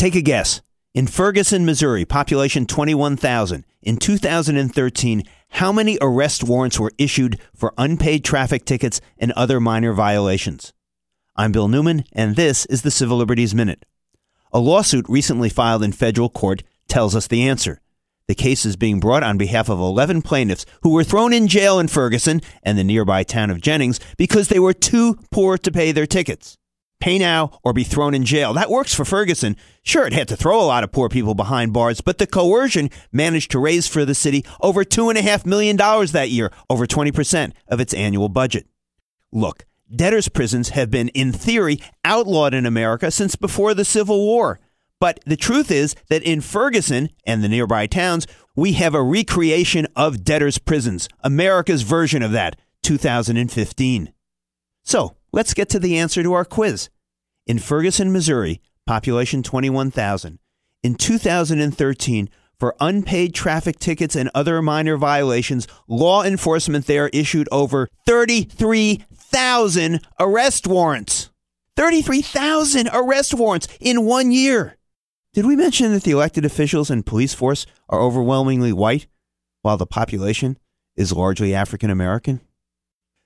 Take a guess. In Ferguson, Missouri, population 21,000, in 2013, how many arrest warrants were issued for unpaid traffic tickets and other minor violations? I'm Bill Newman, and this is the Civil Liberties Minute. A lawsuit recently filed in federal court tells us the answer. The case is being brought on behalf of 11 plaintiffs who were thrown in jail in Ferguson and the nearby town of Jennings because they were too poor to pay their tickets. Pay now or be thrown in jail. That works for Ferguson. Sure, it had to throw a lot of poor people behind bars, but the coercion managed to raise for the city over $2.5 million that year, over 20% of its annual budget. Look, debtors' prisons have been, in theory, outlawed in America since before the Civil War. But the truth is that in Ferguson and the nearby towns, we have a recreation of debtors' prisons, America's version of that, 2015. So, Let's get to the answer to our quiz. In Ferguson, Missouri, population 21,000, in 2013, for unpaid traffic tickets and other minor violations, law enforcement there issued over 33,000 arrest warrants. 33,000 arrest warrants in one year. Did we mention that the elected officials and police force are overwhelmingly white, while the population is largely African American?